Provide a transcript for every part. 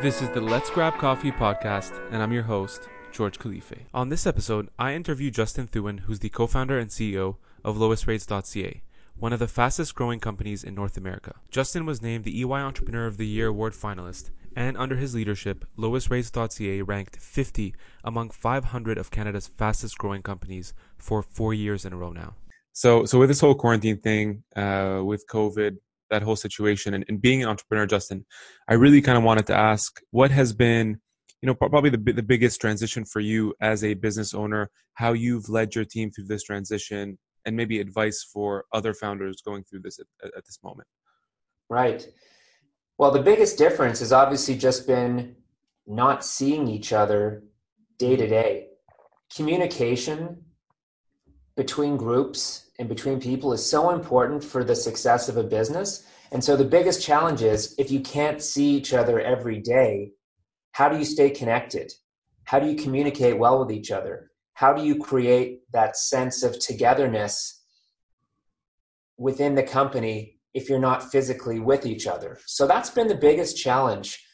This is the Let's Grab Coffee podcast, and I'm your host, George Khalife. On this episode, I interview Justin Thouin, who's the co founder and CEO of LowestRates.ca, one of the fastest growing companies in North America. Justin was named the EY Entrepreneur of the Year award finalist, and under his leadership, LowestRates.ca ranked 50 among 500 of Canada's fastest growing companies for four years in a row now. So, so with this whole quarantine thing, uh, with COVID, that whole situation, and, and being an entrepreneur, Justin, I really kind of wanted to ask what has been you know probably the the biggest transition for you as a business owner how you've led your team through this transition and maybe advice for other founders going through this at, at this moment? Right. Well the biggest difference has obviously just been not seeing each other day to day. Communication between groups and between people is so important for the success of a business and so the biggest challenge is if you can't see each other every day how do you stay connected? How do you communicate well with each other? How do you create that sense of togetherness within the company if you're not physically with each other? So that's been the biggest challenge.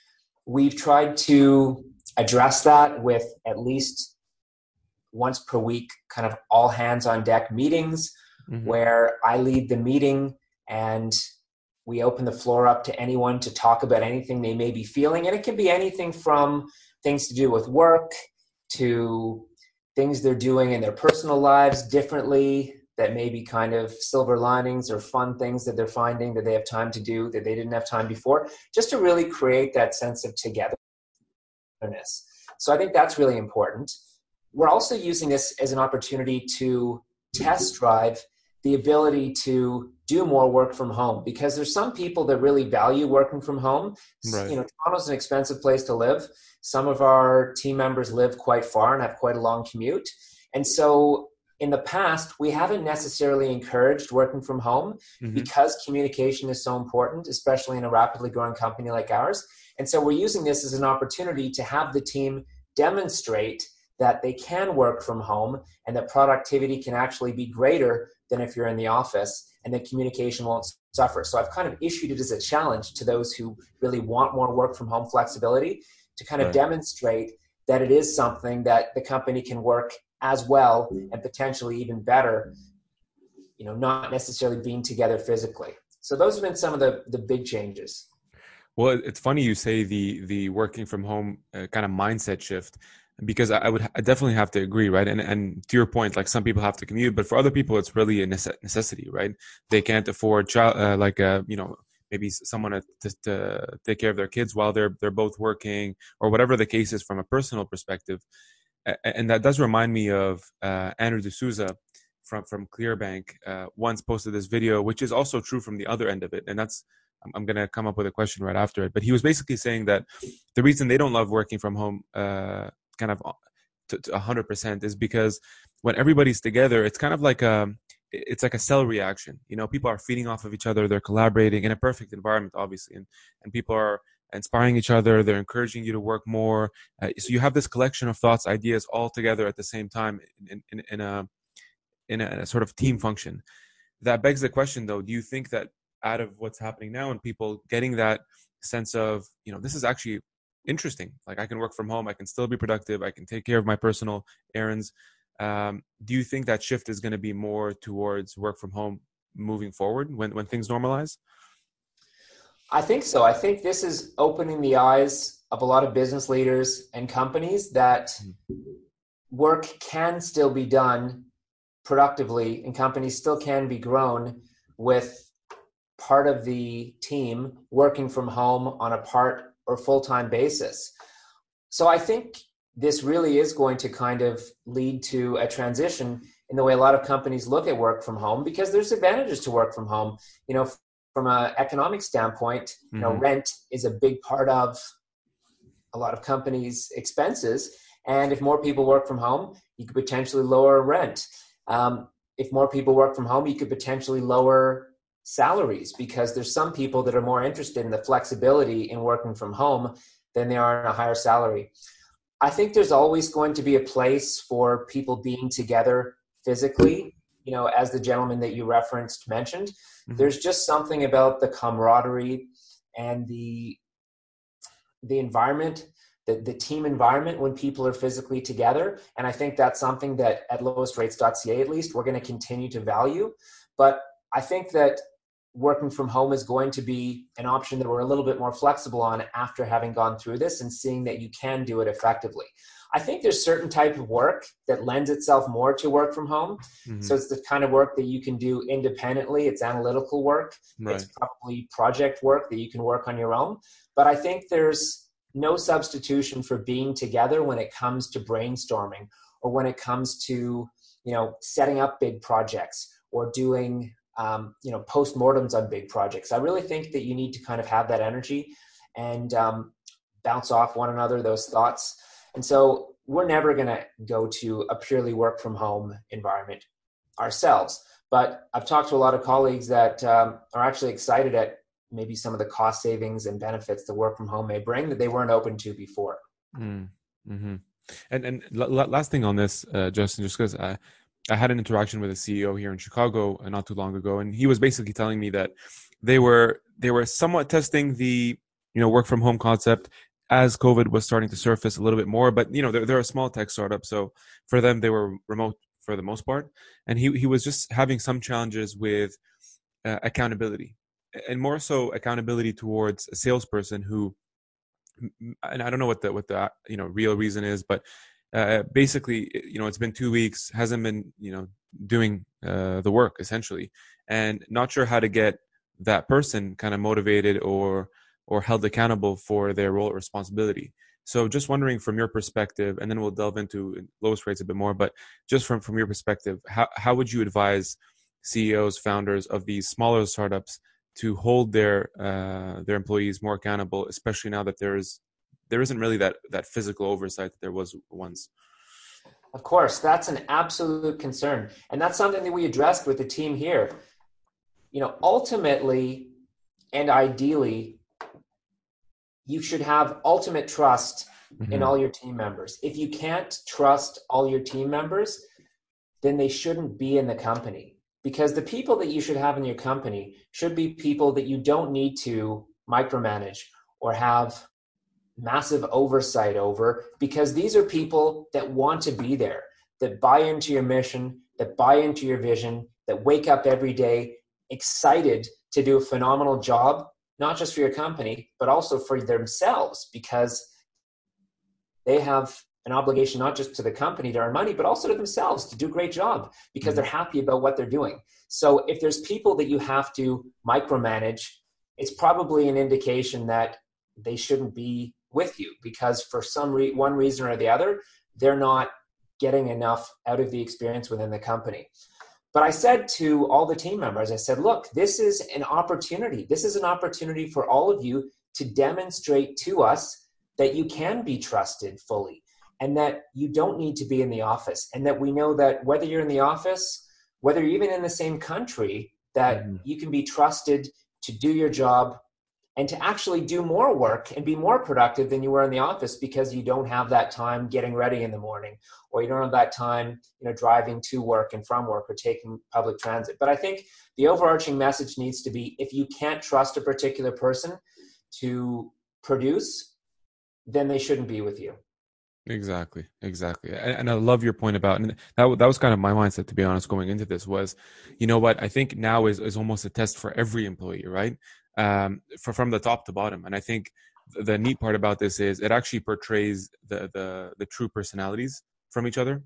We've tried to address that with at least once per week, kind of all hands on deck meetings mm-hmm. where I lead the meeting and we open the floor up to anyone to talk about anything they may be feeling. And it can be anything from things to do with work to things they're doing in their personal lives differently that may be kind of silver linings or fun things that they're finding that they have time to do that they didn't have time before, just to really create that sense of togetherness. So I think that's really important. We're also using this as an opportunity to test drive the ability to do more work from home because there's some people that really value working from home. Right. You know, Toronto's an expensive place to live. Some of our team members live quite far and have quite a long commute. And so in the past, we haven't necessarily encouraged working from home mm-hmm. because communication is so important, especially in a rapidly growing company like ours. And so we're using this as an opportunity to have the team demonstrate that they can work from home and that productivity can actually be greater than if you're in the office and that communication won't suffer. So I've kind of issued it as a challenge to those who really want more work from home flexibility to kind of right. demonstrate that it is something that the company can work as well and potentially even better, you know, not necessarily being together physically. So those have been some of the, the big changes. Well, it's funny you say the the working from home uh, kind of mindset shift because I would I definitely have to agree, right? And and to your point, like some people have to commute, but for other people, it's really a necessity, right? They can't afford child, uh, like uh, you know, maybe someone to, to, take care of their kids while they're they're both working, or whatever the case is from a personal perspective. And that does remind me of uh, Andrew D'Souza from from Clearbanc uh, once posted this video, which is also true from the other end of it, and that's I'm going to come up with a question right after it. But he was basically saying that the reason they don't love working from home uh, kind of uh, to 100% is because when everybody's together it's kind of like a it's like a cell reaction. You know people are feeding off of each other they're collaborating in a perfect environment obviously and and people are inspiring each other they're encouraging you to work more uh, so you have this collection of thoughts ideas all together at the same time in, in, in a in a, a sort of team function. That begs the question though do you think that out of what's happening now and people getting that sense of you know this is actually interesting. Like I can work from home, I can still be productive, I can take care of my personal errands. Um, do you think that shift is going to be more towards work from home moving forward when when things normalize? I think so. I think this is opening the eyes of a lot of business leaders and companies that mm-hmm. work can still be done productively and companies still can be grown with part of the team working from home on a part or full time basis. So I think this really is going to kind of lead to a transition in the way a lot of companies look at work from home because there's advantages to work from home. You know, from an economic standpoint, mm-hmm. you know, mm-hmm. rent is a big part of a lot of companies' expenses. And if more people work from home, you could potentially lower rent. Um, if more people work from home, you could potentially lower salaries because there's some people that are more interested in the flexibility in working from home than they are in a higher salary. I think there's always going to be a place for people being together physically. You know, as the gentleman that you referenced mentioned, mm-hmm. there's just something about the camaraderie and the the environment the, the team environment when people are physically together. And I think that's something that at lowestrates.ca, at least, we're going to continue to value. But I think that working from home is going to be an option that we're a little bit more flexible on after having gone through this and seeing that you can do it effectively. I think there's certain type of work that lends itself more to work from home. Mm-hmm. So it's the kind of work that you can do independently. It's analytical work. Right. It's probably project work that you can work on your own. But I think there's no substitution for being together when it comes to brainstorming or when it comes to you know setting up big projects or doing um, you know postmortems on big projects i really think that you need to kind of have that energy and um, bounce off one another those thoughts and so we're never going to go to a purely work from home environment ourselves but i've talked to a lot of colleagues that um, are actually excited at maybe some of the cost savings and benefits the work from home may bring that they weren't open to before. Mm, mm-hmm. And and l- last thing on this, uh, Justin, just because I, I had an interaction with a CEO here in Chicago uh, not too long ago, and he was basically telling me that they were they were somewhat testing the you know work from home concept as COVID was starting to surface a little bit more. But you know they're, they're a small tech startup, so for them they were remote for the most part, and he he was just having some challenges with uh, accountability and more so accountability towards a salesperson who and I don't know what the what the you know real reason is, but uh, basically you know it's been two weeks hasn't been you know doing uh, the work essentially. And not sure how to get that person kind of motivated or or held accountable for their role or responsibility. So just wondering from your perspective and then we'll delve into lowest rates a bit more but just from from your perspective how, how would you advise ceos founders of these smaller startups to hold their uh, their employees more accountable, especially now that there is there isn't really that that physical oversight that there was once. Of course, that's an absolute concern, and that's something that we addressed with the team here. You know, ultimately and ideally, you should have ultimate trust mm-hmm. in all your team members. If you can't trust all your team members, then they shouldn't be in the company because the people that you should have in your company should be people that you don't need to micromanage or have massive oversight over because these are people that want to be there that buy into your mission that buy into your vision that wake up every day excited to do a phenomenal job not just for your company but also for themselves because they have an obligation not just to the company to earn money, but also to themselves to do a great job because mm-hmm. they're happy about what they're doing. So if there's people that you have to micromanage, it's probably an indication that they shouldn't be with you because for some re- one reason or the other, they're not getting enough out of the experience within the company. But I said to all the team members, I said, look, this is an opportunity. This is an opportunity for all of you to demonstrate to us that you can be trusted fully and that you don't need to be in the office and that we know that whether you're in the office whether you're even in the same country that mm-hmm. you can be trusted to do your job and to actually do more work and be more productive than you were in the office because you don't have that time getting ready in the morning or you don't have that time you know driving to work and from work or taking public transit. But i think the overarching message needs to be if you can't trust a particular person to produce then they shouldn't be with you. Exactly, exactly, and, I love your point about, and that that was kind of my mindset to be honest going into this was, you know what, I think now is is almost a test for every employee, right? Um, for, from the top to bottom, and I think the neat part about this is it actually portrays the the the true personalities from each other.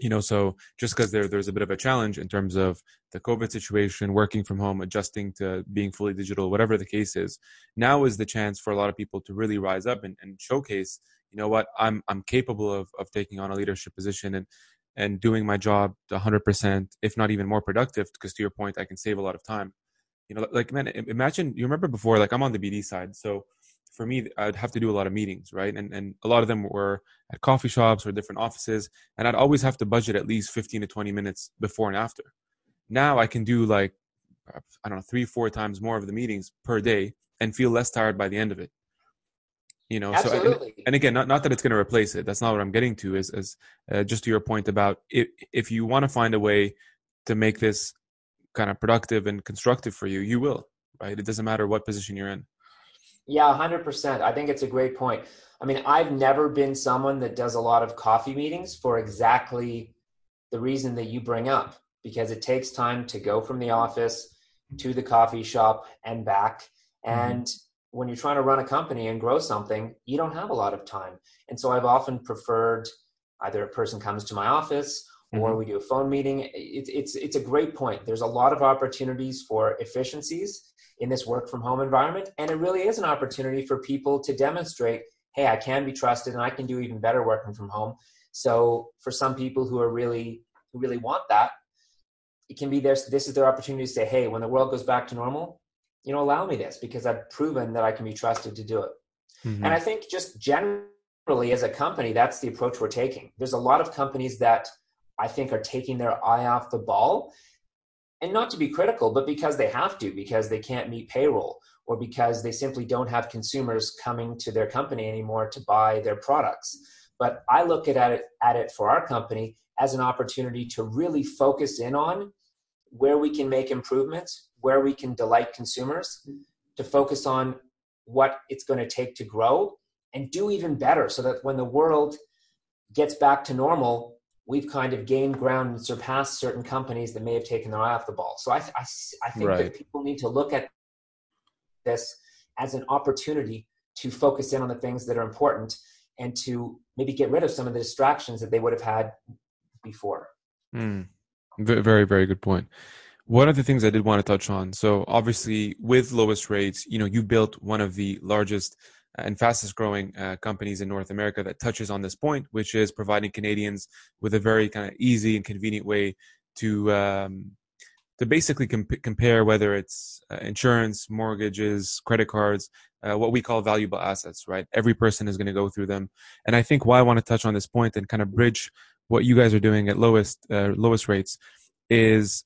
You know, so just because there there's a bit of a challenge in terms of the COVID situation, working from home, adjusting to being fully digital, whatever the case is, now is the chance for a lot of people to really rise up and, and showcase you know what i'm i'm capable of of taking on a leadership position and and doing my job 100% if not even more productive because to your point i can save a lot of time you know like man imagine you remember before like i'm on the bd side so for me i'd have to do a lot of meetings right? And and a lot of them were at coffee shops or different offices and i'd always have to budget at least 15 to 20 minutes before and after. Now i can do like i don't know three four times more of the meetings per day and feel less tired by the end of it. You know Absolutely. so and, and, again not, not that it's going to replace it that's not what i'm getting to is, is uh, just to your point about if, if you want to find a way to make this kind of productive and constructive for you you will right it doesn't matter what position you're in Yeah, 100%. I think it's a great point. I mean, I've never been someone that does a lot of coffee meetings for exactly the reason that you bring up, because it takes time to go from the office to the coffee shop and back. Mm-hmm. And mm-hmm. when you're trying to run a company and grow something, you don't have a lot of time. And so I've often preferred either a person comes to my office. Or we do a phone meeting. It's, it's, it's a great point. There's a lot of opportunities for efficiencies in this work from home environment. And it really is an opportunity for people to demonstrate hey, I can be trusted and I can do even better working from home. So for some people who are really, who really want that, it can be their, this is their opportunity to say, hey, when the world goes back to normal, you know, allow me this because I've proven that I can be trusted to do it. Mm-hmm. And I think just generally as a company, that's the approach we're taking. There's a lot of companies that I think are taking their eye off the ball and not to be critical, but because they have to, because they can't meet payroll or because they simply don't have consumers coming to their company anymore to buy their products. But I look at it, at it for our company as an opportunity to really focus in on where we can make improvements, where we can delight consumers, to focus on what it's going to take to grow and do even better so that when the world gets back to normal, we've kind of gained ground and surpassed certain companies that may have taken their eye off the ball. So I, I, I think right. that people need to look at this as an opportunity to focus in on the things that are important and to maybe get rid of some of the distractions that they would have had before. Mm. Very, very good point. One of the things I did want to touch on. So obviously, with lowest rates, you know, you built one of the largest and fastest growing uh, companies in North America that touches on this point, which is providing Canadians with a very kind of easy and convenient way to um, to basically comp- compare whether it's uh, insurance, mortgages, credit cards, uh, what we call valuable assets. Right, every person is going to go through them, and I think why I want to touch on this point and kind of bridge what you guys are doing at lowest uh, lowest rates is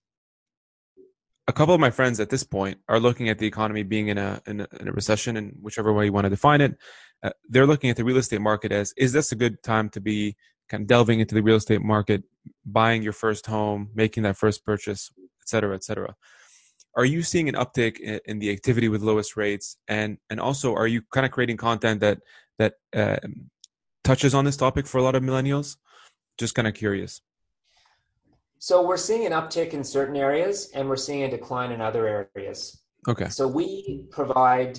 a couple of my friends at this point are looking at the economy being in a in a, in a recession, and whichever way you want to define it, uh, they're looking at the real estate market as is this a good time to be kind of delving into the real estate market, buying your first home, making that first purchase, et cetera, et cetera. Are you seeing an uptick in, in the activity with lowest rates, and and also are you kind of creating content that that uh, touches on this topic for a lot of millennials? Just kind of curious. So we're seeing an uptick in certain areas and we're seeing a decline in other areas. Okay. So we provide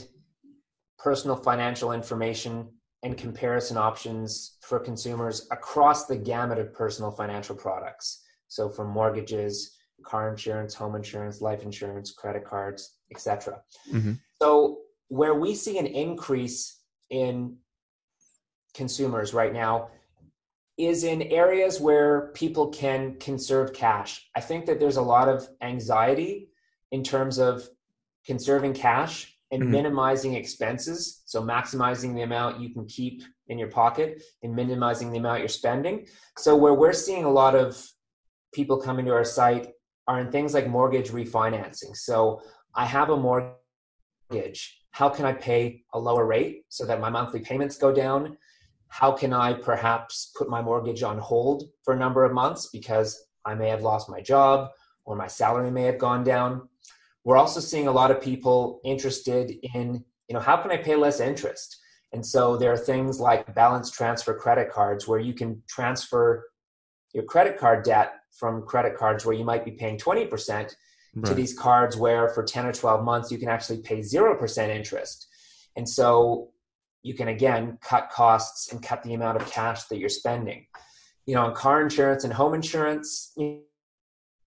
personal financial information and comparison options for consumers across the gamut of personal financial products. So from mortgages, car insurance, home insurance, life insurance, credit cards, etc. Mm-hmm. So where we see an increase in consumers right now is in areas where people can conserve cash. I think that there's a lot of anxiety in terms of conserving cash and mm-hmm. minimizing expenses. So, maximizing the amount you can keep in your pocket and minimizing the amount you're spending. So, where we're seeing a lot of people coming to our site are in things like mortgage refinancing. So, I have a mortgage. How can I pay a lower rate so that my monthly payments go down? How can I perhaps put my mortgage on hold for a number of months because I may have lost my job or my salary may have gone down. We're also seeing a lot of people interested in, you know, how can I pay less interest? And so there are things like balance transfer credit cards where you can transfer your credit card debt from credit cards where you might be paying 20% right. to these cards where for 10 or 12 months you can actually pay 0% interest. And so you can again cut costs and cut the amount of cash that you're spending. You know, on car insurance and home insurance, you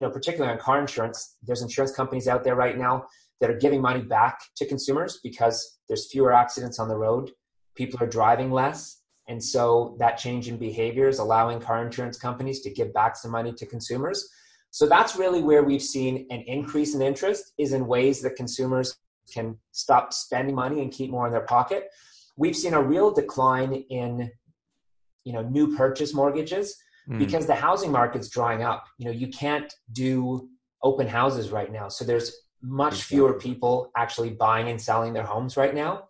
know, particularly on car insurance, there's insurance companies out there right now that are giving money back to consumers because there's fewer accidents on the road. People are driving less. And so that change in behavior is allowing car insurance companies to give back some money to consumers. So that's really where we've seen an increase in interest is in ways that consumers can stop spending money and keep more in their pocket we've seen a real decline in you know new purchase mortgages mm. because the housing market's drying up. You know you can't do open houses right now. So there's much exactly. fewer people actually buying and selling their homes right now.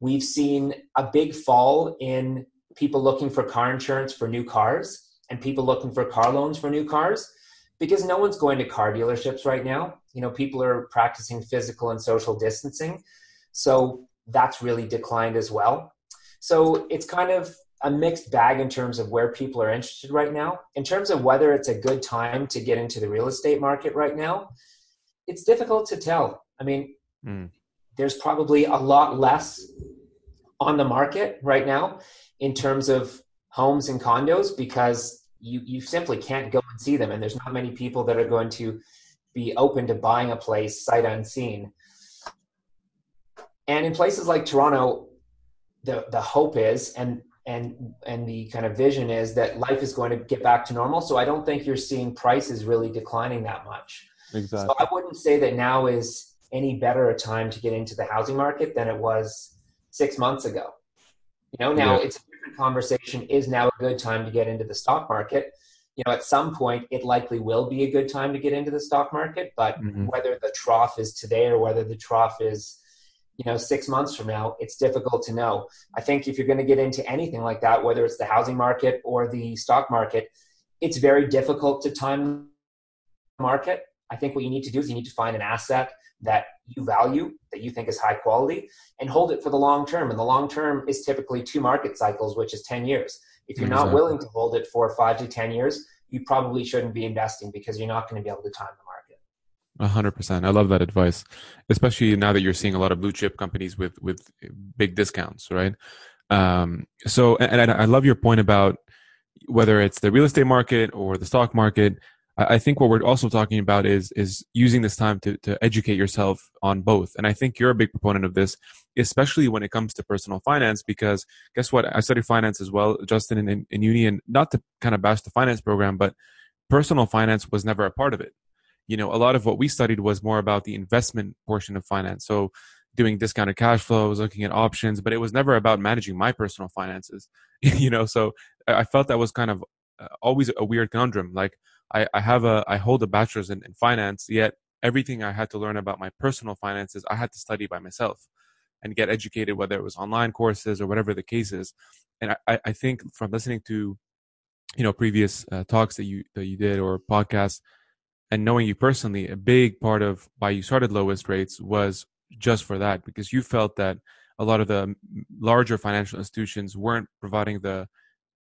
We've seen a big fall in people looking for car insurance for new cars and people looking for car loans for new cars because no one's going to car dealerships right now. You know people are practicing physical and social distancing. So that's really declined as well. So it's kind of a mixed bag in terms of where people are interested right now. In terms of whether it's a good time to get into the real estate market right now, it's difficult to tell. I mean, mm. there's probably a lot less on the market right now in terms of homes and condos because you, you simply can't go and see them. And there's not many people that are going to be open to buying a place sight unseen. And in places like Toronto, the, the hope is, and and and the kind of vision is that life is going to get back to normal. So I don't think you're seeing prices really declining that much. Exactly. So I wouldn't say that now is any better a time to get into the housing market than it was six months ago. You know, now yeah. it's a different conversation. Is now a good time to get into the stock market? You know, at some point, it likely will be a good time to get into the stock market, but mm-hmm. whether the trough is today or whether the trough is you know six months from now it's difficult to know. I think if you're going to get into anything like that whether it's the housing market or the stock market it's very difficult to time market. I think what you need to do is you need to find an asset that you value that you think is high quality and hold it for the long term. And the long term is typically two market cycles which is 10 years. If you're exactly. not willing to hold it for 5 to 10 years you probably shouldn't be investing because you're not going to be able to time the a hundred percent. I love that advice, especially now that you're seeing a lot of blue chip companies with with big discounts, right? Um, so, and, and I love your point about whether it's the real estate market or the stock market. I think what we're also talking about is is using this time to to educate yourself on both. And I think you're a big proponent of this, especially when it comes to personal finance. Because guess what? I studied finance as well, Justin, in, in, in uni, and not to kind of bash the finance program, but personal finance was never a part of it you know, a lot of what we studied was more about the investment portion of finance. So doing discounted cash flows, looking at options, but it was never about managing my personal finances, you know? So I felt that was kind of uh, always a weird conundrum. Like I, I have a, I hold a bachelor's in, in finance, yet everything I had to learn about my personal finances, I had to study by myself and get educated, whether it was online courses or whatever the case is. And I, I think from listening to, you know, previous uh, talks that you, that you did or podcasts, and knowing you personally, a big part of why you started lowest rates was just for that, because you felt that a lot of the larger financial institutions weren't providing the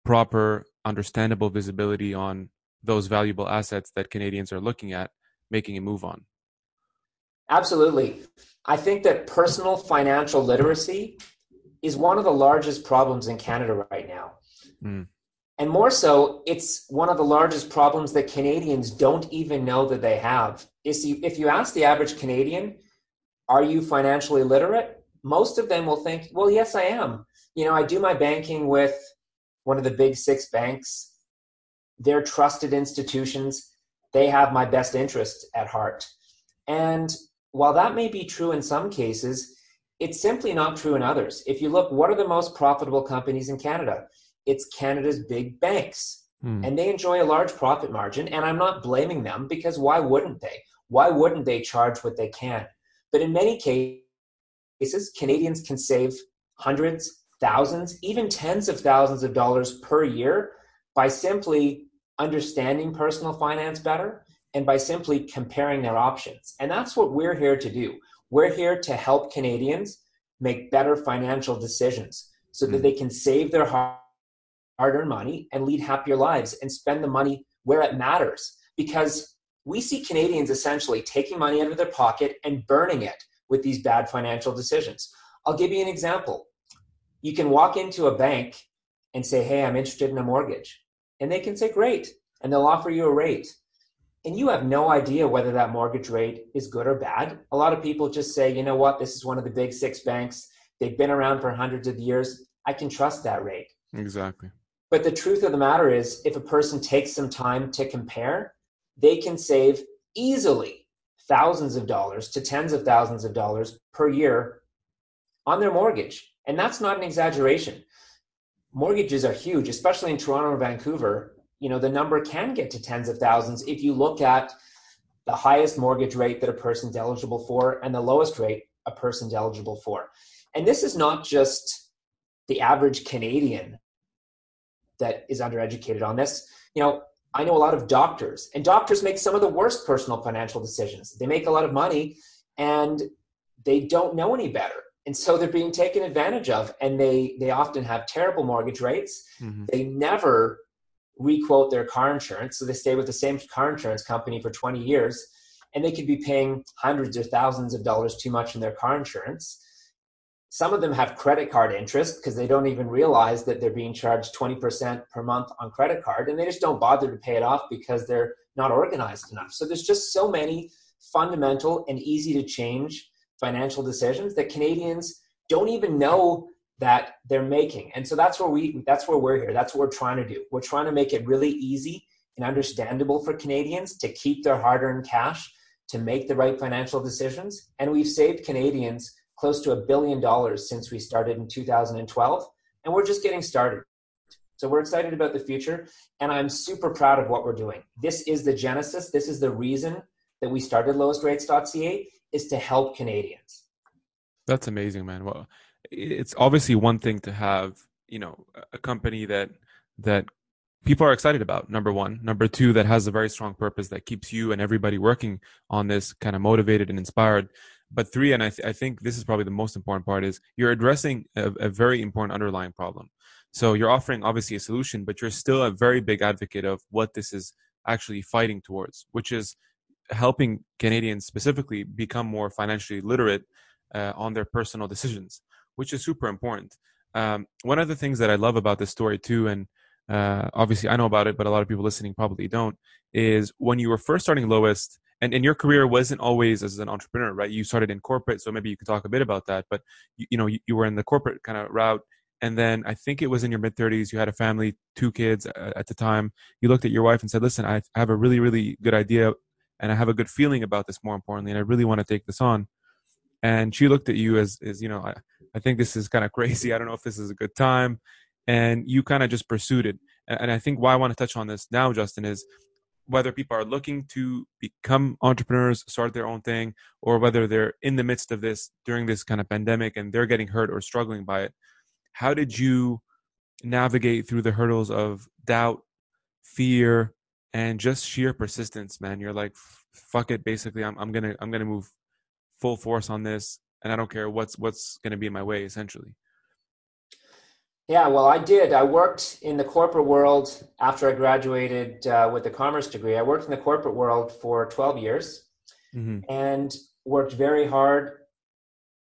proper, understandable visibility on those valuable assets that Canadians are looking at making a move on. Absolutely. I think that personal financial literacy is one of the largest problems in Canada right now. Mm. And more so, it's one of the largest problems that Canadians don't even know that they have. If you ask the average Canadian, are you financially literate? Most of them will think, well, yes, I am. You know, I do my banking with one of the big six banks. They're trusted institutions. They have my best interest at heart. And while that may be true in some cases, it's simply not true in others. If you look, what are the most profitable companies in Canada? It's Canada's big banks. Hmm. And they enjoy a large profit margin. And I'm not blaming them because why wouldn't they? Why wouldn't they charge what they can? But in many cases, Canadians can save hundreds, thousands, even tens of thousands of dollars per year by simply understanding personal finance better and by simply comparing their options. And that's what we're here to do. We're here to help Canadians make better financial decisions so that hmm. they can save their hard earned money and lead happier lives and spend the money where it matters. Because we see Canadians essentially taking money out of their pocket and burning it with these bad financial decisions. I'll give you an example. You can walk into a bank and say, Hey, I'm interested in a mortgage. And they can say, Great. And they'll offer you a rate. And you have no idea whether that mortgage rate is good or bad. A lot of people just say, You know what? This is one of the big six banks. They've been around for hundreds of years. I can trust that rate. Exactly. But the truth of the matter is, if a person takes some time to compare, they can save easily thousands of dollars to tens of thousands of dollars per year on their mortgage. And that's not an exaggeration. Mortgages are huge, especially in Toronto or Vancouver. You know, the number can get to tens of thousands if you look at the highest mortgage rate that a person's eligible for and the lowest rate a person's eligible for. And this is not just the average Canadian that is undereducated on this. You know, I know a lot of doctors, and doctors make some of the worst personal financial decisions. They make a lot of money and they don't know any better. and so they're being taken advantage of and they they often have terrible mortgage rates mm-hmm. they never requote their car insurance so they stay with the same car insurance company for 20 years and they could be paying hundreds or thousands of dollars too much in their car insurance some of them have credit card interest because they don't even realize that they're being charged 20% per month on credit card and they just don't bother to pay it off because they're not organized enough so there's just so many fundamental and easy to change financial decisions that Canadians don't even know that they're making. And so that's where we that's where we're here. That's what we're trying to do. We're trying to make it really easy and understandable for Canadians to keep their hard-earned cash, to make the right financial decisions. And we've saved Canadians close to a billion dollars since we started in 2012, and we're just getting started. So we're excited about the future, and I'm super proud of what we're doing. This is the genesis. This is the reason that we started lowestrates.ca is to help Canadians. That's amazing, man. Well, it's obviously one thing to have, you know, a company that that people are excited about number one number two that has a very strong purpose that keeps you and everybody working on this kind of motivated and inspired but three and I, th- I think this is probably the most important part is you're addressing a, a, very important underlying problem so you're offering obviously a solution but you're still a very big advocate of what this is actually fighting towards which is helping Canadians specifically become more financially literate uh, on their personal decisions, which is super important. Um, one of the things that I love about this story too, and uh, obviously I know about it, but a lot of people listening probably don't, is when you were first starting Lowest, and, and your career wasn't always as an entrepreneur, right? You started in corporate, so maybe you could talk a bit about that. But you, you know, you, you were in the corporate kind of route, and then I think it was in your mid 30s. You had a family, two kids uh, at the time. You looked at your wife and said, "Listen, I have a really, really good idea and I have a good feeling about this more importantly, and I really want to take this on. And she looked at you as, as you know, I, I think this is kind of crazy. I don't know if this is a good time. And you kind of just pursued it. And, and I think why I want to touch on this now, Justin, is whether people are looking to become entrepreneurs, start their own thing, or whether they're in the midst of this during this kind of pandemic and they're getting hurt or struggling by it. How did you navigate through the hurdles of doubt, fear, and just sheer persistence, man. You're like, fuck it. Basically, I'm I'm gonna I'm gonna move full force on this, and I don't care what's what's gonna be in my way. Essentially. Yeah, well, I did. I worked in the corporate world after I graduated uh, with a commerce degree. I worked in the corporate world for 12 years mm-hmm. and worked very hard,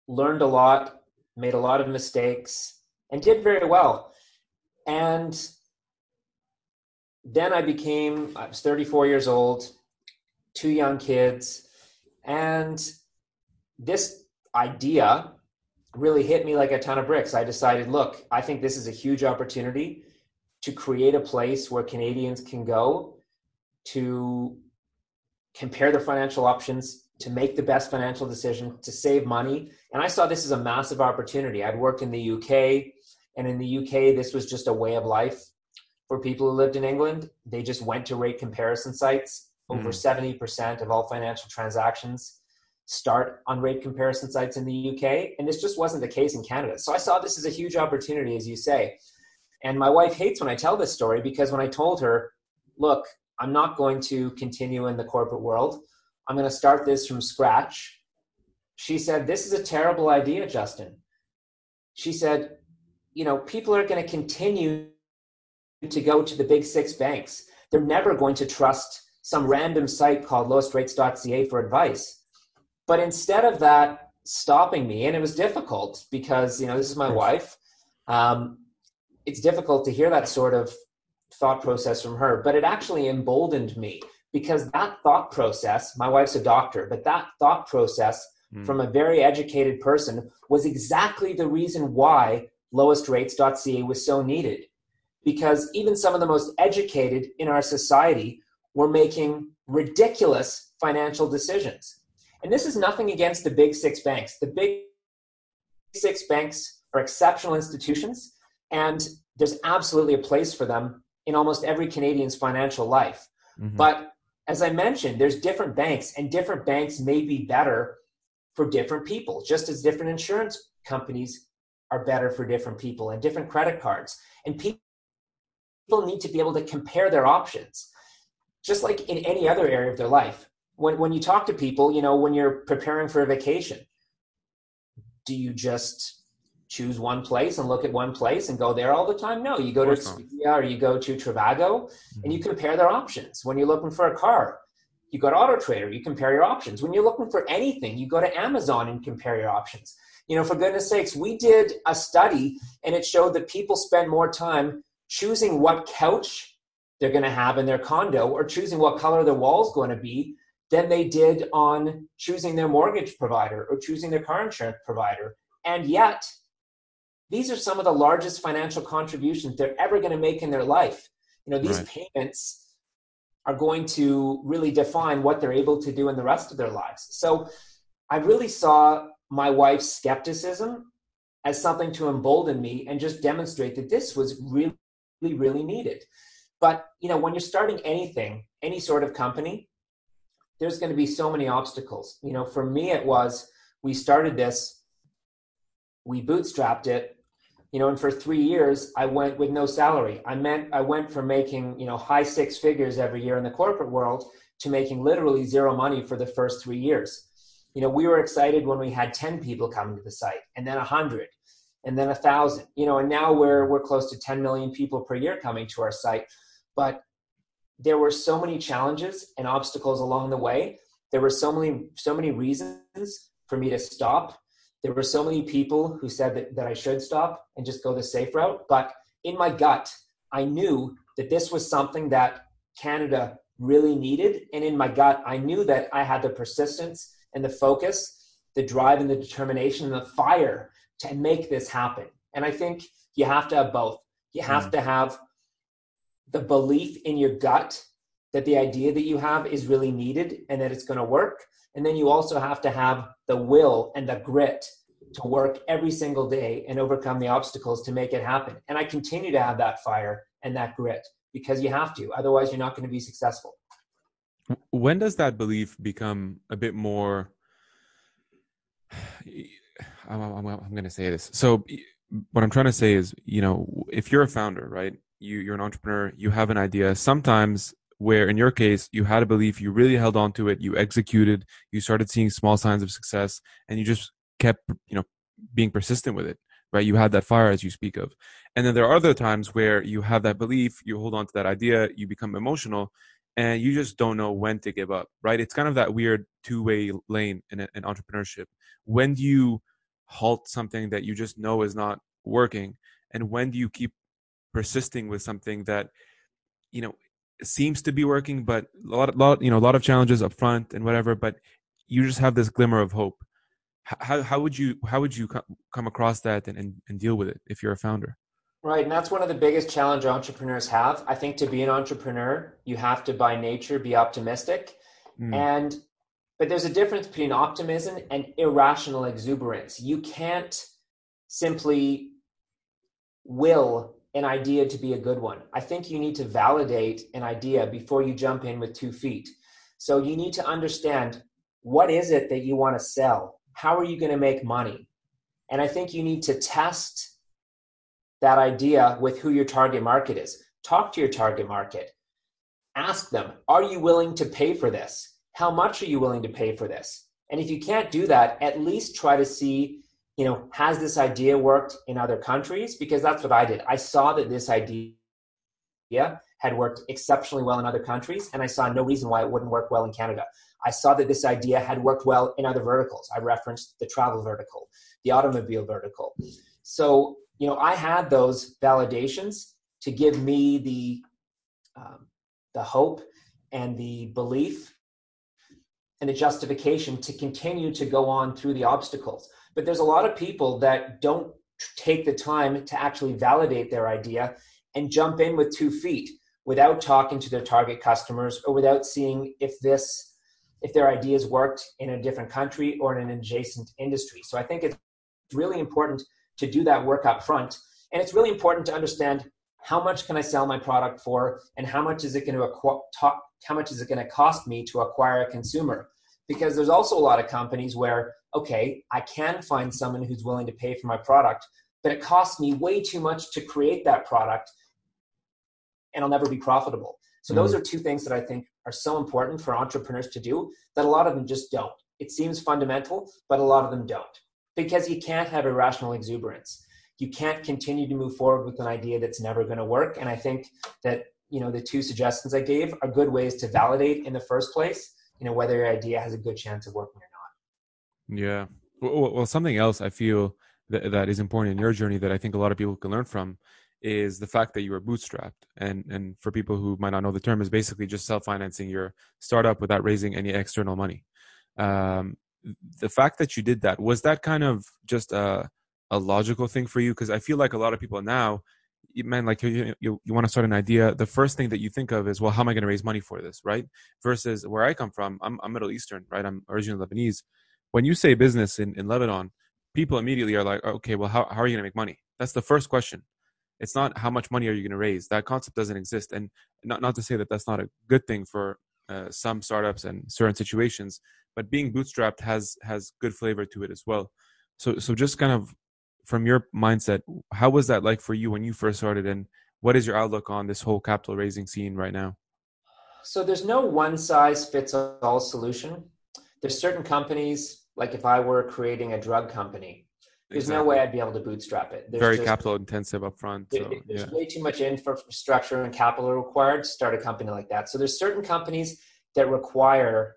learned a lot, made a lot of mistakes, and did very well. And then I became, I was 34 years old, two young kids, and this idea really hit me like a ton of bricks. I decided, look, I think this is a huge opportunity to create a place where Canadians can go to compare their financial options, to make the best financial decision, to save money. And I saw this as a massive opportunity. I'd worked in the UK, and in the UK, this was just a way of life for people who lived in England. They just went to rate comparison sites. Over mm. 70% of all financial transactions start on rate comparison sites in the UK. And this just wasn't the case in Canada. So I saw this as a huge opportunity, as you say. And my wife hates when I tell this story because when I told her, look, I'm not going to continue in the corporate world, I'm going to start this from scratch. She said, This is a terrible idea, Justin. She said, You know, people are going to continue to go to the big six banks. They're never going to trust some random site called lowestrates.ca for advice. But instead of that stopping me, and it was difficult because, you know, this is my wife, um, it's difficult to hear that sort of thought process from her, but it actually emboldened me because that thought process, my wife's a doctor, but that thought process mm. from a very educated person was exactly the reason why lowestrates.ca was so needed because even some of the most educated in our society were making ridiculous financial decisions. And this is nothing against the big six banks. The big six banks are exceptional institutions, and there's absolutely a place for them in almost every Canadian's financial life. Mm-hmm. But as I mentioned, there's different banks, and different banks may be better for different people, just as different insurance companies are better for different people and different credit cards. And people people need to be able to compare their options, just like in any other area of their life. When, when you talk to people, you know, when you're preparing for a vacation, do you just choose one place and look at one place and go there all the time? No, you go to Expedia or you go to Trivago mm-hmm. and you mm-hmm. compare their options. When you're looking for a car, you go to Auto Trader, you compare your options. When you're looking for anything, you go to Amazon and compare your options. You know, for goodness sakes, we did a study and it showed that people spend more time choosing what couch they're going to have in their condo or choosing what color the wall's going to be than they did on choosing their mortgage provider or choosing their car insurance provider. And yet, these are some of the largest financial contributions they're ever going to make in their life. You know, these right. payments are going to really define what they're able to do in the rest of their lives. So I really saw my wife's skepticism as something to embolden me and just demonstrate that this was really, really needed. But you know, when you're starting anything, any sort of company, there's going to be so many obstacles. You know, for me, it was we started this, we bootstrapped it, you know, and for three years I went with no salary. I meant I went from making you know high six figures every year in the corporate world to making literally zero money for the first three years you know, we were excited when we had 10 people coming to the site and then 100 and then 1,000, you know, and now we're, we're close to 10 million people per year coming to our site. But there were so many challenges and obstacles along the way. There were so many, so many reasons for me to stop. There were so many people who said that, that I should stop and just go the safe route. But in my gut, I knew that this was something that Canada really needed. And in my gut, I knew that I had the persistence and the focus, the drive and the determination and the fire to make this happen. And I think you have to have both. You have mm. to have the belief in your gut that the idea that you have is really needed and that it's going to work. And then you also have to have the will and the grit to work every single day and overcome the obstacles to make it happen. And I continue to have that fire and that grit because you have to. Otherwise, you're not going to be successful when does that belief become a bit more I'm, I'm, I'm going to say this so what i'm trying to say is you know if you're a founder right you you're an entrepreneur you have an idea. Sometimes where in your case you had a belief you really held on to it you executed you started seeing small signs of success and you just kept you know being persistent with it right? You had that fire as you speak of. And then there are other times where you have that belief you hold on to that idea you become emotional and you just don't know when to give up right? It's kind of that weird two-way lane in, in entrepreneurship. When do you halt something that you just know is not working and when do you keep persisting with something that you know seems to be working but a lot, lot you know a lot of challenges up front and whatever but you just have this glimmer of hope how, how would you how would you come across that and, and, and deal with it if you're a founder Right, and that's one of the biggest challenge entrepreneurs have. I think to be an entrepreneur, you have to by nature be optimistic. Mm. And but there's a difference between optimism and irrational exuberance. You can't simply will an idea to be a good one. I think you need to validate an idea before you jump in with two feet. So you need to understand what is it that you want to sell? How are you going to make money? And I think you need to test that idea with who your target market is. Talk to your target market. Ask them, are you willing to pay for this? How much are you willing to pay for this? And if you can't do that, at least try to see, you know, has this idea worked in other countries? Because that's what I did. I saw that this idea had worked exceptionally well in other countries, and I saw no reason why it wouldn't work well in Canada. I saw that this idea had worked well in other verticals. I referenced the travel vertical, the automobile vertical. So you know, I had those validations to give me the um, the hope and the belief and the justification to continue to go on through the obstacles. But there's a lot of people that don't take the time to actually validate their idea and jump in with two feet without talking to their target customers or without seeing if this if their ideas worked in a different country or in an adjacent industry. So I think it's really important to do that work up front. And it's really important to understand how much can I sell my product for and how much is it going to acqu- how much is it going to cost me to acquire a consumer? Because there's also a lot of companies where, okay, I can find someone who's willing to pay for my product, but it costs me way too much to create that product and I'll never be profitable. So mm-hmm. those are two things that I think are so important for entrepreneurs to do that a lot of them just don't. It seems fundamental, but a lot of them don't. because you can't have irrational exuberance. You can't continue to move forward with an idea that's never going to work. And I think that you know the two suggestions I gave are good ways to validate in the first place. You know whether your idea has a good chance of working or not. Yeah. Well, well something else I feel that, that is important in your journey that I think a lot of people can learn from is the fact that you were bootstrapped. And and for people who might not know the term is basically just self-financing your startup without raising any external money. Um, the fact that you did that was that kind of just a, a logical thing for you? Because i feel like a lot of people now man like you, you, you want to start an idea the first thing that you think of is well how am i going to raise money for this? Right? Versus where i come from i'm, I'm middle eastern right? I'm originally lebanese when you say business in, in lebanon people immediately are like okay well how, how are you going to make money? That's the first question. It's not how much money are you going to raise. That concept doesn't exist. And not, not to say that that's not a good thing for uh, some startups and certain situations but being bootstrapped has has good flavor to it as well. So so just kind of from your mindset how was that like for you when you first started? And what is your outlook on this whole capital raising scene right now? So there's no one size fits all solution. There's certain companies like if i were creating a drug company there's exactly. no way I'd be able to bootstrap it. There's Very just, capital intensive upfront. So, there's yeah. way too much infrastructure and capital required to start a company like that. So there's certain companies that require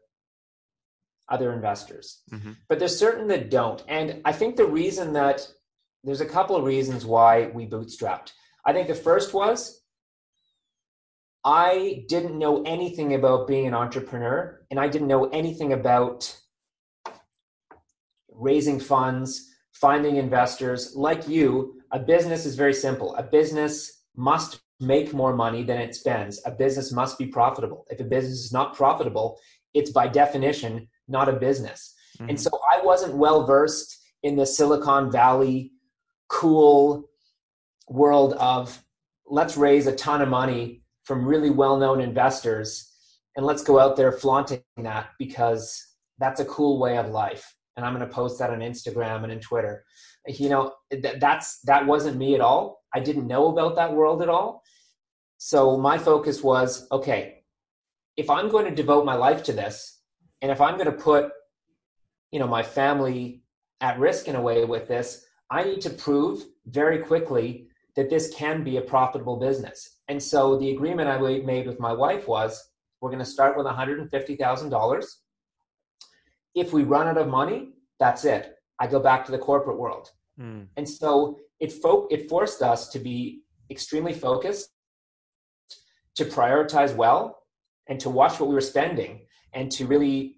other investors, mm-hmm. but there's certain that don't. And I think the reason that there's a couple of reasons why we bootstrapped. I think the first was I didn't know anything about being an entrepreneur, and I didn't know anything about raising funds finding investors. Like you, a business is very simple. A business must make more money than it spends. A business must be profitable. If a business is not profitable, it's by definition not a business. Mm-hmm. And so I wasn't well versed in the Silicon Valley cool world of let's raise a ton of money from really well known investors and let's go out there flaunting that because that's a cool way of life and I'm going to post that on Instagram and in Twitter. You know, th- that's that wasn't me at all. I didn't know about that world at all. So my focus was, okay, if I'm going to devote my life to this, and if I'm going to put, you know, my family at risk in a way with this, I need to prove very quickly that this can be a profitable business. And so the agreement I made with my wife was, we're going to start with $150,000 if we run out of money, that's it. I go back to the corporate world. Mm. And so it fo- it forced us to be extremely focused, to prioritize well, and to watch what we were spending, and to really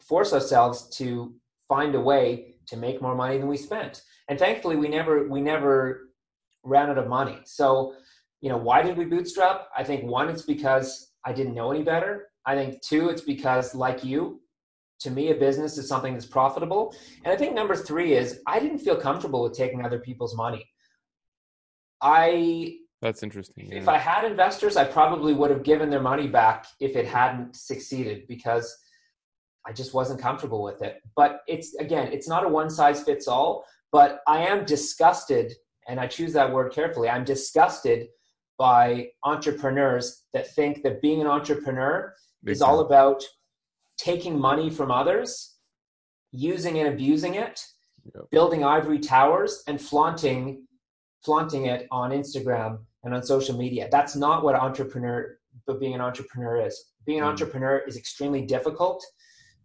force ourselves to find a way to make more money than we spent. And thankfully, we never we never ran out of money. So, you know, why did we bootstrap? I think one, it's because I didn't know any better. I think two, it's because like you, to me, a business is something that's profitable. And I think number three is I didn't feel comfortable with taking other people's money. I that's interesting. Yeah. If I had investors, I probably would have given their money back if it hadn't succeeded because I just wasn't comfortable with it. But it's again, it's not a one size fits all, but I am disgusted, and I choose that word carefully. I'm disgusted by entrepreneurs that think that being an entrepreneur Big is time. all about taking money from others, using and abusing it, yep. building ivory towers, and flaunting flaunting it on Instagram and on social media. That's not what entrepreneur, but being an entrepreneur is. Being an mm. entrepreneur is extremely difficult.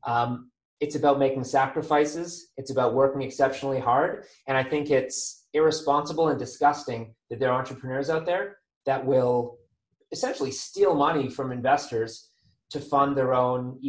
Um, it's about making sacrifices. It's about working exceptionally hard. And I think it's irresponsible and disgusting that there are entrepreneurs out there that will essentially steal money from investors to fund their own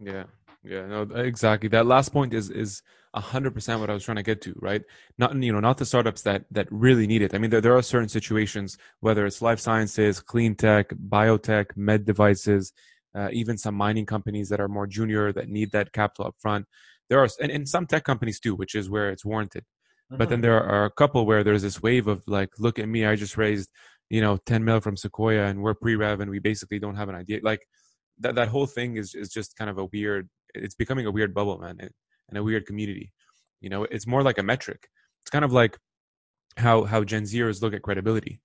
Yeah, yeah, no, exactly. That last point is is hundred percent what I was trying to get to, right? Not you know, not the startups that that really need it. I mean, there there are certain situations, whether it's life sciences, clean tech, biotech, med devices, uh, even some mining companies that are more junior that need that capital up front. There are, and, and some tech companies too, which is where it's warranted. Mm-hmm. But then mm-hmm. there are a couple where there's this wave of like, look at me, I just raised, you know, 10 mil from Sequoia and we're pre-rev and we basically don't have an idea. Like that that whole thing is is just kind of a weird. It's becoming a weird bubble, man, and a weird community. You know, it's more like a metric. It's kind of like how how Gen Zers look at credibility.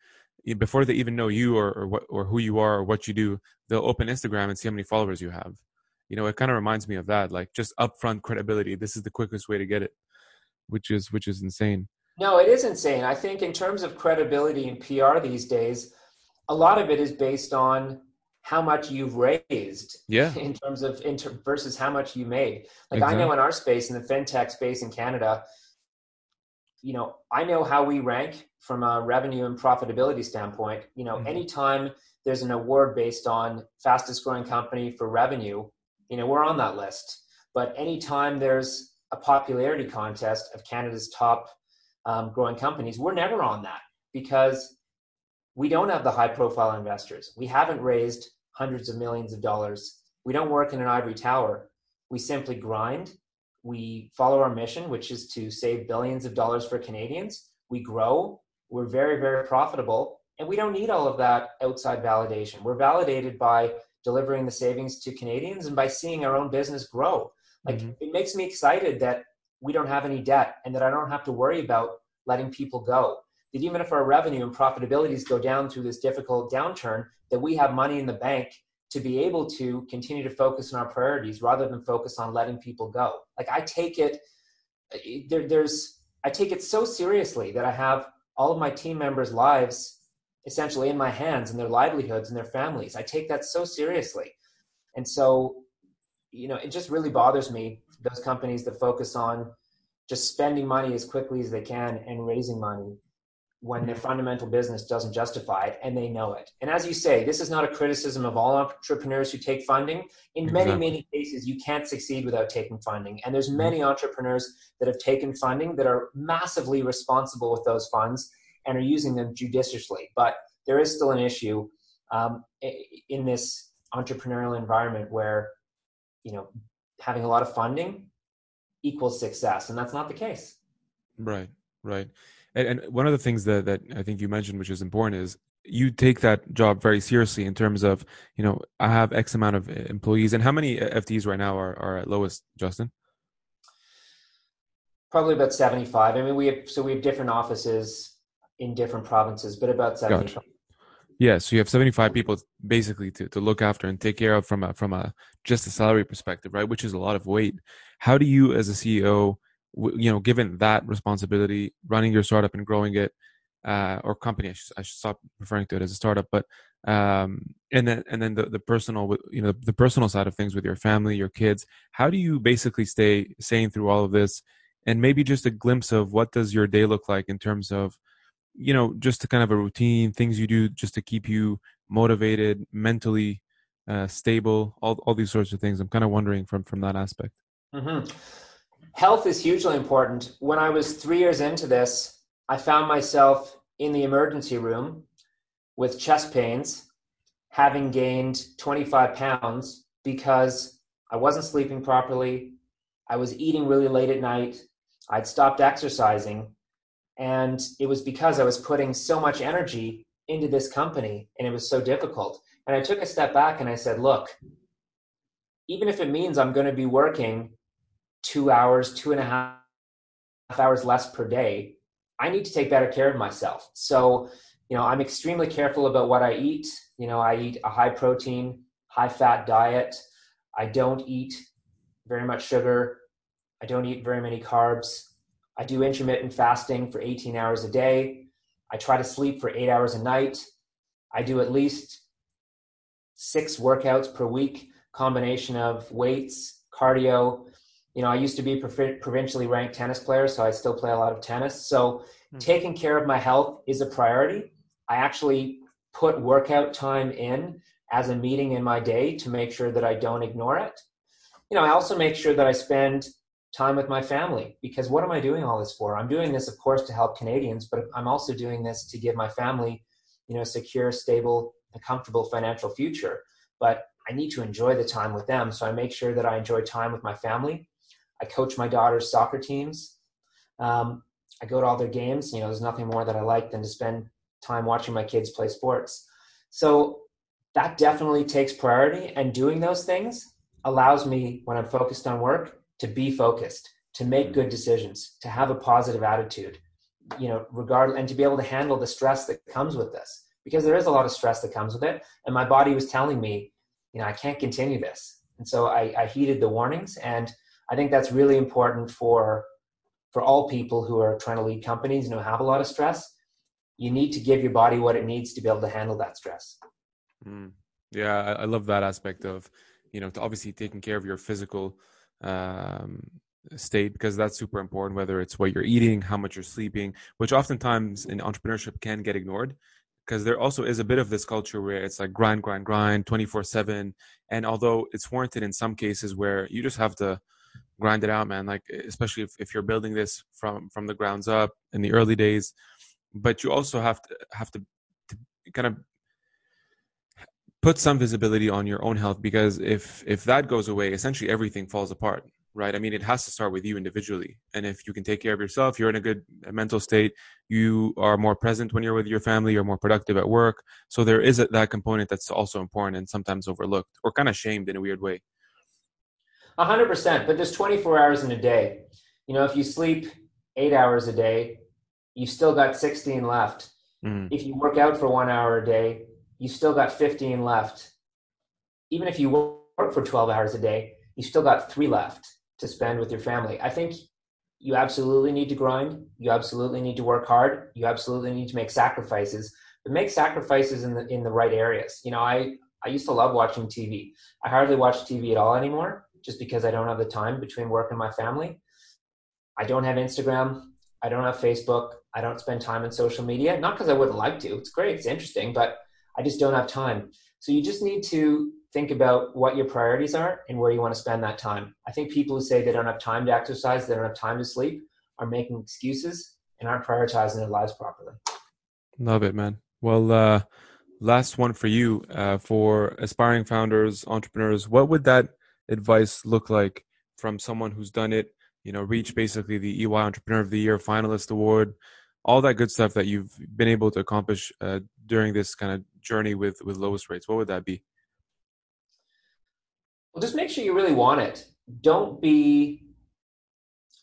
Before they even know you or or what or who you are or what you do, they'll open Instagram and see how many followers you have, you know, it kind of reminds me of that, like just upfront credibility. This is the quickest way to get it, which is which is insane. No, it is insane. I think in terms of credibility and PR these days, a lot of it is based on how much you've raised yeah. in terms of inter- versus how much you made. Like exactly. i know in our space in the fintech space in canada you know i know how we rank from a revenue and profitability standpoint. You know mm-hmm. anytime there's an award based on fastest growing company for revenue you know we're on that list. But anytime there's a popularity contest of canada's top um, growing companies we're never on that because we don't have the high profile investors. We haven't raised hundreds of millions of dollars. We don't work in an ivory tower. We simply grind. We follow our mission, which is to save billions of dollars for Canadians. We grow. We're very, very profitable. And we don't need all of that outside validation. We're validated by delivering the savings to Canadians and by seeing our own business grow. Like mm-hmm. it makes me excited that we don't have any debt and that I don't have to worry about letting people go that even if our revenue and profitabilities go down through this difficult downturn, that we have money in the bank to be able to continue to focus on our priorities rather than focus on letting people go. Like I take it, there, there's, I take it so seriously that I have all of my team members' lives essentially in my hands and their livelihoods and their families. I take that so seriously. And so, you know, it just really bothers me, those companies that focus on just spending money as quickly as they can and raising money when their fundamental business doesn't justify it and they know it. And as you say, this is not a criticism of all entrepreneurs who take funding. In exactly. many, many cases, you can't succeed without taking funding. And there's mm-hmm. many entrepreneurs that have taken funding that are massively responsible with those funds and are using them judiciously. But there is still an issue um, in this entrepreneurial environment where, you know, having a lot of funding equals success. And that's not the case. Right, right. And, and one of the things that, that I think you mentioned, which is important, is you take that job very seriously in terms of, you know, I have X amount of eh, employees. And how many eh, FTEs right now are, are at lowest, Justin? Probably about 75. I mean, we have, so we have different offices in different provinces, but about 75. Gotcha. Yeah, so you have 75 people basically to, to look after and take care of from a from a just a salary perspective, right? Which is a lot of weight. How do you as a CEO you know, given that responsibility, running your startup and growing it, uh, or company, I should, I should, stop referring to it as a startup, but um, and then and then the the personal, you know, the personal side of things with your family, your kids. How do you basically stay sane through all of this? And maybe just a glimpse of what does your day look like in terms of, you know, just kind of a routine, things you do just to keep you motivated, mentally uh, stable, all all these sorts of things. I'm kind of wondering from from that aspect. Mm-hmm health is hugely important. When I was three years into this, I found myself in the emergency room with chest pains, having gained 25 pounds because I wasn't sleeping properly. I was eating really late at night. I'd stopped exercising. And it was because I was putting so much energy into this company and it was so difficult. And I took a step back and I said, look, even if it means I'm going to be working two hours, two and a half hours less per day, I need to take better care of myself. So, you know, I'm extremely careful about what I eat. You know, I eat a high protein, high fat diet. I don't eat very much sugar. I don't eat very many carbs. I do intermittent fasting for 18 hours a day. I try to sleep for eight hours a night. I do at least six workouts per week, combination of weights, cardio, you know, I used to be a provincially ranked tennis player, so I still play a lot of tennis. So mm-hmm. taking care of my health is a priority. I actually put workout time in as a meeting in my day to make sure that I don't ignore it. You know, I also make sure that I spend time with my family because what am I doing all this for? I'm doing this, of course, to help Canadians, but I'm also doing this to give my family, you know, secure, stable, and comfortable financial future. But I need to enjoy the time with them. So I make sure that I enjoy time with my family. I coach my daughter's soccer teams. Um, I go to all their games. You know, there's nothing more that I like than to spend time watching my kids play sports. So that definitely takes priority. And doing those things allows me, when I'm focused on work, to be focused, to make good decisions, to have a positive attitude, you know, regard and to be able to handle the stress that comes with this. Because there is a lot of stress that comes with it. And my body was telling me, you know, I can't continue this. And so I, I heeded the warnings, and I think that's really important for for all people who are trying to lead companies and who have a lot of stress. You need to give your body what it needs to be able to handle that stress. Mm. Yeah, I, I, love that aspect of you know, to obviously taking care of your physical um, state because that's super important. Whether it's what you're eating, how much you're sleeping, which oftentimes in entrepreneurship can get ignored because there also is a bit of this culture where it's like grind, grind, grind, 24 7. And although it's warranted in some cases where you just have to grind it out, man, like especially if, if you're building this from, from the grounds up in the early days, but you also have to have to, to kind of put some visibility on your own health because if if that goes away essentially everything falls apart right? I mean it has to start with you individually. And if you can take care of yourself you're in a good mental state you are more present when you're with your family you're more productive at work. So there is a, that component that's also important and sometimes overlooked or kind of shamed in a weird way 100% but there's 24 hours in a day you know if you sleep eight hours a day you've still got 16 left mm. if you work out for one hour a day you've still got 15 left. Even if you work for 12 hours a day, you've still got three left to spend with your family. I think you absolutely need to grind. You absolutely need to work hard. You absolutely need to make sacrifices, but make sacrifices in the in the right areas. You know, I I used to love watching TV. I hardly watch TV at all anymore, just because I don't have the time between work and my family. I don't have Instagram. I don't have Facebook. I don't spend time on social media. Not because I wouldn't like to. It's great. It's interesting, but I just don't have time. So you just need to think about what your priorities are and where you want to spend that time. I think people who say they don't have time to exercise, they don't have time to sleep, are making excuses and aren't prioritizing their lives properly. Love it, man. Well, uh, last one for you uh, for aspiring founders, entrepreneurs. What would that advice look like from someone who's done it? You know, reach basically the EY Entrepreneur of the Year finalist award, all that good stuff that you've been able to accomplish uh, during this kind of journey with with lowest rates. What would that be? Well just make sure you really want it. Don't be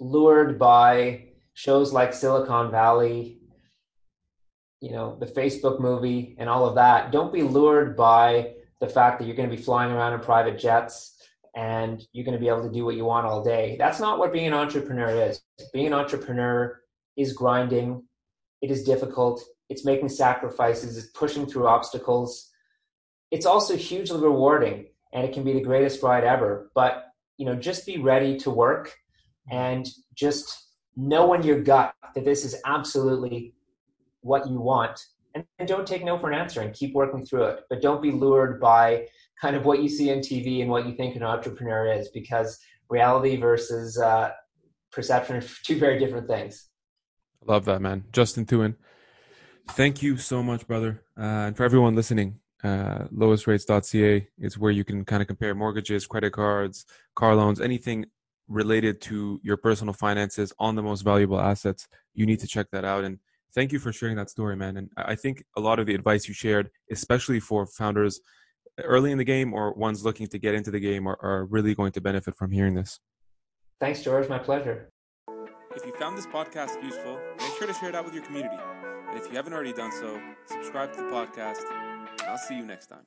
lured by shows like silicon valley you know the facebook movie and all of that. Don't be lured by the fact that you're going to be flying around in private jets and you're going to be able to do what you want all day that's not what being an entrepreneur is being an entrepreneur is grinding it is difficult it's making sacrifices, it's pushing through obstacles. It's also hugely rewarding and it can be the greatest ride ever. But, you know, just be ready to work and just know in your gut that this is absolutely what you want. And, and don't take no for an answer and keep working through it. But don't be lured by kind of what you see on TV and what you think an entrepreneur is because reality versus uh, perception are two very different things. Love that, man. Justin Thouin. Thank you so much, brother. Uh, and for everyone listening, uh, lowestrates.ca is where you can kind of compare mortgages, credit cards, car loans, anything related to your personal finances on the most valuable assets. You need to check that out. And thank you for sharing that story, man. And I think a lot of the advice you shared, especially for founders early in the game or ones looking to get into the game, are, are really going to benefit from hearing this. Thanks, George. My pleasure. If you found this podcast useful, make sure to share it out with your community. And if you haven't already done so, subscribe to the podcast. And I'll see you next time.